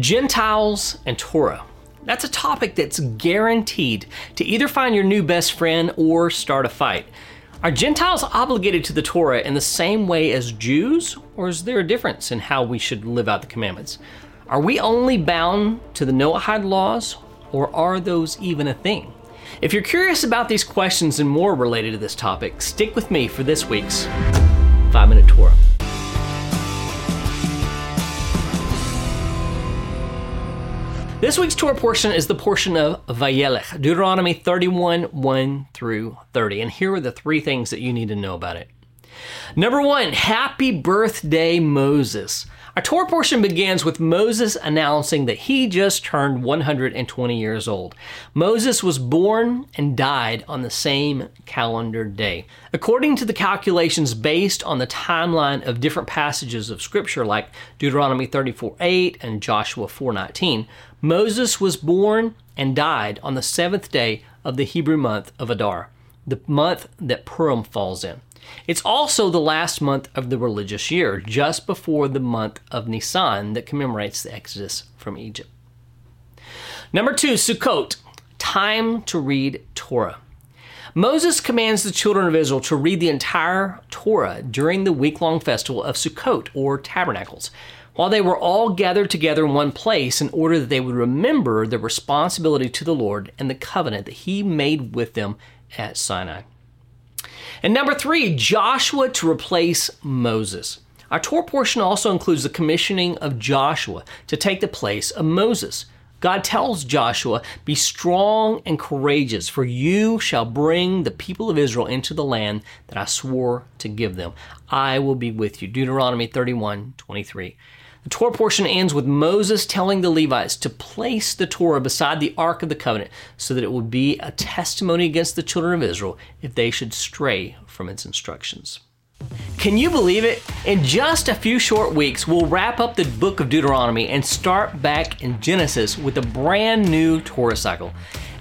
Gentiles and Torah. That's a topic that's guaranteed to either find your new best friend or start a fight. Are Gentiles obligated to the Torah in the same way as Jews, or is there a difference in how we should live out the commandments? Are we only bound to the Noahide laws, or are those even a thing? If you're curious about these questions and more related to this topic, stick with me for this week's 5 Minute Torah. This week's Torah portion is the portion of Vayelech, Deuteronomy 31 1 through 30. And here are the three things that you need to know about it. Number one, happy birthday, Moses. Our Torah portion begins with Moses announcing that he just turned 120 years old. Moses was born and died on the same calendar day. According to the calculations based on the timeline of different passages of scripture like Deuteronomy 34:8 and Joshua 4:19, Moses was born and died on the seventh day of the Hebrew month of Adar, the month that Purim falls in. It's also the last month of the religious year, just before the month of Nisan that commemorates the Exodus from Egypt. Number two, Sukkot, time to read Torah. Moses commands the children of Israel to read the entire Torah during the week long festival of Sukkot or Tabernacles, while they were all gathered together in one place in order that they would remember their responsibility to the Lord and the covenant that He made with them at Sinai. And number three, Joshua to replace Moses. Our Torah portion also includes the commissioning of Joshua to take the place of Moses. God tells Joshua, Be strong and courageous, for you shall bring the people of Israel into the land that I swore to give them. I will be with you. Deuteronomy 31 23. The Torah portion ends with Moses telling the Levites to place the Torah beside the Ark of the Covenant so that it would be a testimony against the children of Israel if they should stray from its instructions. Can you believe it? In just a few short weeks, we'll wrap up the book of Deuteronomy and start back in Genesis with a brand new Torah cycle.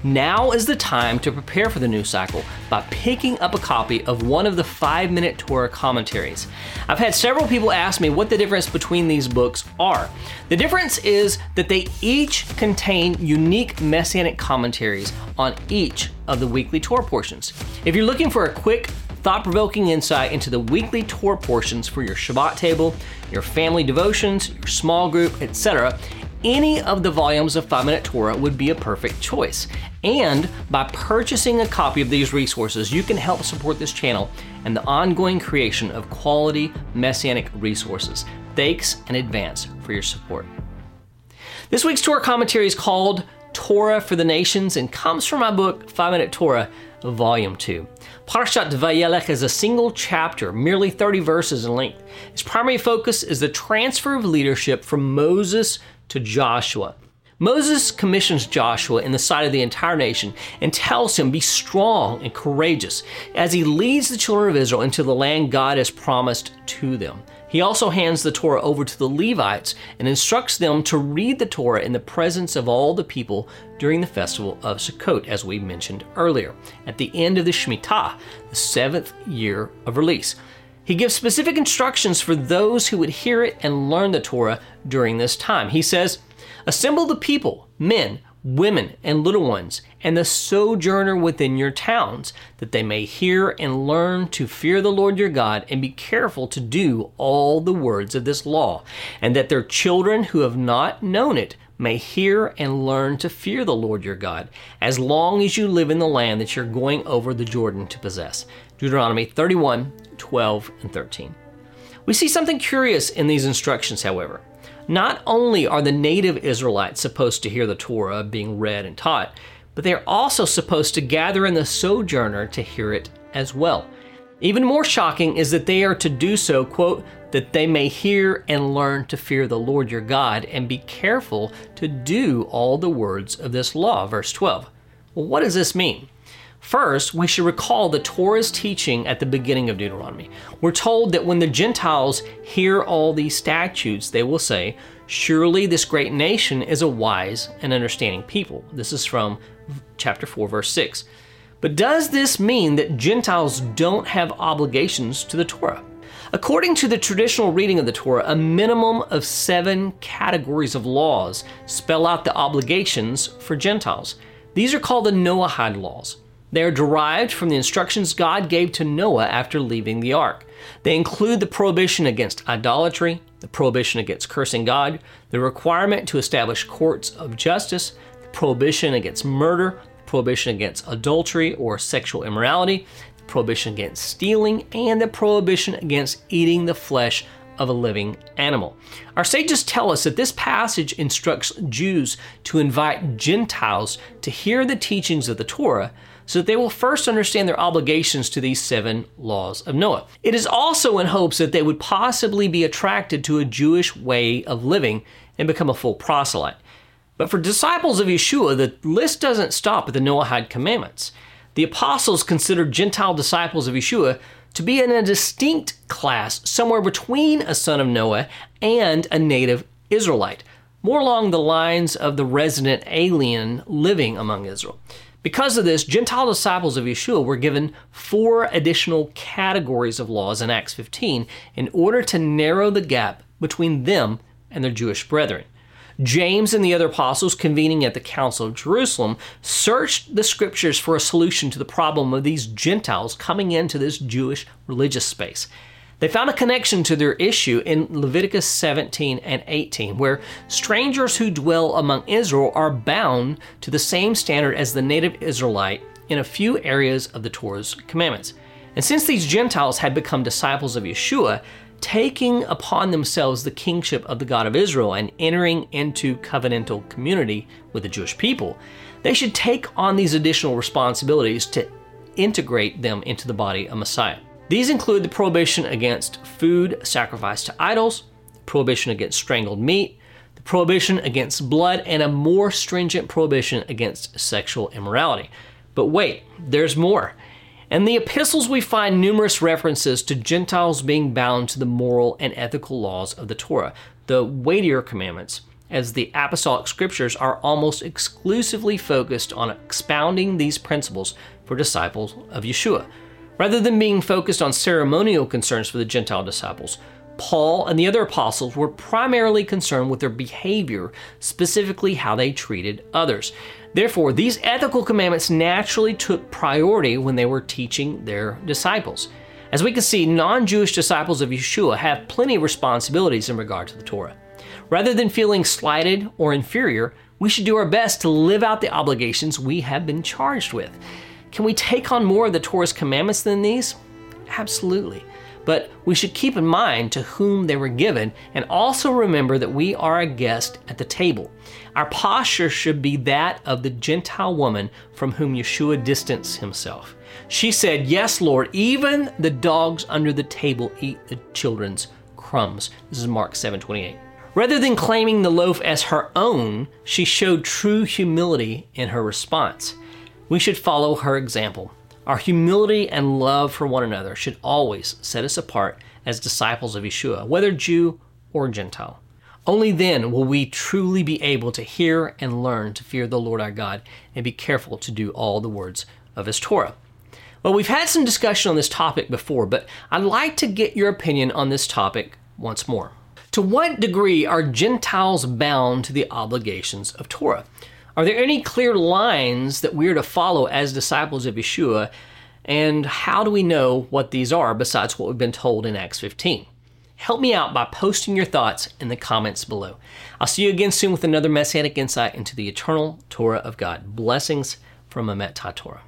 Now is the time to prepare for the new cycle by picking up a copy of one of the five minute Torah commentaries. I've had several people ask me what the difference between these books are. The difference is that they each contain unique messianic commentaries on each of the weekly Torah portions. If you're looking for a quick, thought provoking insight into the weekly Torah portions for your Shabbat table, your family devotions, your small group, etc., any of the volumes of 5 Minute Torah would be a perfect choice. And by purchasing a copy of these resources, you can help support this channel and the ongoing creation of quality messianic resources. Thanks in advance for your support. This week's Torah commentary is called Torah for the Nations and comes from my book, 5 Minute Torah, Volume 2. Parshat Vayelech is a single chapter, merely 30 verses in length. Its primary focus is the transfer of leadership from Moses to Joshua. Moses commissions Joshua in the sight of the entire nation and tells him, Be strong and courageous as he leads the children of Israel into the land God has promised to them. He also hands the Torah over to the Levites and instructs them to read the Torah in the presence of all the people during the festival of Sukkot, as we mentioned earlier, at the end of the Shemitah, the seventh year of release. He gives specific instructions for those who would hear it and learn the Torah during this time. He says, Assemble the people, men, women, and little ones, and the sojourner within your towns, that they may hear and learn to fear the Lord your God, and be careful to do all the words of this law, and that their children who have not known it may hear and learn to fear the Lord your God, as long as you live in the land that you're going over the Jordan to possess. Deuteronomy 31 12 and 13. We see something curious in these instructions, however. Not only are the native Israelites supposed to hear the Torah being read and taught, but they are also supposed to gather in the sojourner to hear it as well. Even more shocking is that they are to do so, quote, that they may hear and learn to fear the Lord your God and be careful to do all the words of this law, verse 12. Well, what does this mean? First, we should recall the Torah's teaching at the beginning of Deuteronomy. We're told that when the Gentiles hear all these statutes, they will say, Surely this great nation is a wise and understanding people. This is from chapter 4, verse 6. But does this mean that Gentiles don't have obligations to the Torah? According to the traditional reading of the Torah, a minimum of seven categories of laws spell out the obligations for Gentiles. These are called the Noahide laws. They are derived from the instructions God gave to Noah after leaving the ark. They include the prohibition against idolatry, the prohibition against cursing God, the requirement to establish courts of justice, the prohibition against murder, the prohibition against adultery or sexual immorality, the prohibition against stealing, and the prohibition against eating the flesh of a living animal. Our sages tell us that this passage instructs Jews to invite Gentiles to hear the teachings of the Torah so that they will first understand their obligations to these seven laws of Noah. It is also in hopes that they would possibly be attracted to a Jewish way of living and become a full proselyte. But for disciples of Yeshua, the list doesn't stop at the Noahide commandments. The apostles considered Gentile disciples of Yeshua to be in a distinct class somewhere between a son of Noah and a native Israelite, more along the lines of the resident alien living among Israel. Because of this, Gentile disciples of Yeshua were given four additional categories of laws in Acts 15 in order to narrow the gap between them and their Jewish brethren. James and the other apostles, convening at the Council of Jerusalem, searched the scriptures for a solution to the problem of these Gentiles coming into this Jewish religious space. They found a connection to their issue in Leviticus 17 and 18, where strangers who dwell among Israel are bound to the same standard as the native Israelite in a few areas of the Torah's commandments. And since these Gentiles had become disciples of Yeshua, taking upon themselves the kingship of the God of Israel and entering into covenantal community with the Jewish people, they should take on these additional responsibilities to integrate them into the body of Messiah. These include the prohibition against food sacrificed to idols, prohibition against strangled meat, the prohibition against blood, and a more stringent prohibition against sexual immorality. But wait, there's more. In the epistles, we find numerous references to Gentiles being bound to the moral and ethical laws of the Torah, the weightier commandments, as the apostolic scriptures are almost exclusively focused on expounding these principles for disciples of Yeshua. Rather than being focused on ceremonial concerns for the Gentile disciples, Paul and the other apostles were primarily concerned with their behavior, specifically how they treated others. Therefore, these ethical commandments naturally took priority when they were teaching their disciples. As we can see, non Jewish disciples of Yeshua have plenty of responsibilities in regard to the Torah. Rather than feeling slighted or inferior, we should do our best to live out the obligations we have been charged with. Can we take on more of the Torah's commandments than these? Absolutely but we should keep in mind to whom they were given and also remember that we are a guest at the table. Our posture should be that of the Gentile woman from whom Yeshua distanced himself. She said, Yes, Lord, even the dogs under the table eat the children's crumbs. This is Mark 7 28. Rather than claiming the loaf as her own, she showed true humility in her response. We should follow her example. Our humility and love for one another should always set us apart as disciples of Yeshua, whether Jew or Gentile. Only then will we truly be able to hear and learn to fear the Lord our God and be careful to do all the words of His Torah. Well, we've had some discussion on this topic before, but I'd like to get your opinion on this topic once more. To what degree are Gentiles bound to the obligations of Torah? Are there any clear lines that we're to follow as disciples of Yeshua? And how do we know what these are besides what we've been told in Acts 15? Help me out by posting your thoughts in the comments below. I'll see you again soon with another Messianic insight into the eternal Torah of God. Blessings from Emet Torah.